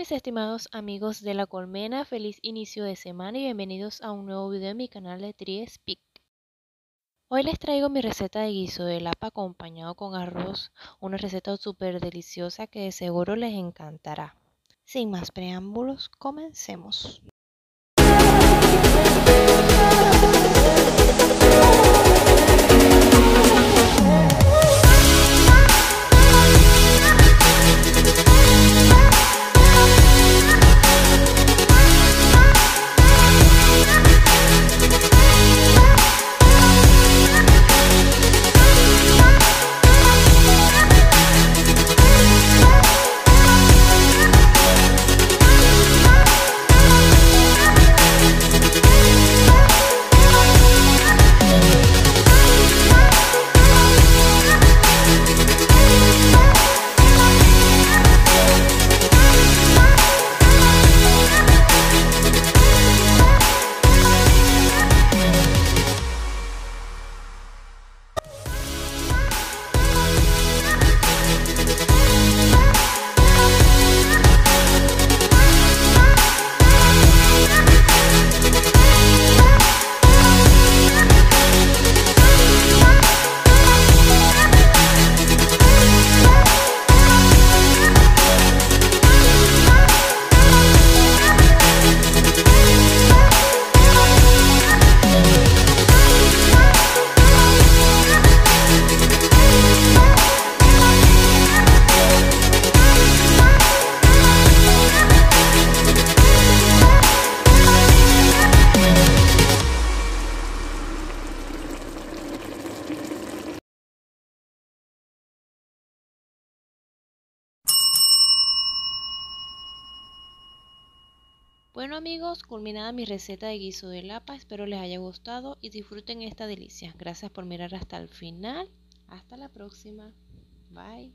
estimados amigos de la colmena, feliz inicio de semana y bienvenidos a un nuevo video en mi canal de Triespeak. Hoy les traigo mi receta de guiso de lapa acompañado con arroz, una receta súper deliciosa que de seguro les encantará. Sin más preámbulos, comencemos. Bueno amigos, culminada mi receta de guiso de lapa, espero les haya gustado y disfruten esta delicia. Gracias por mirar hasta el final. Hasta la próxima. Bye.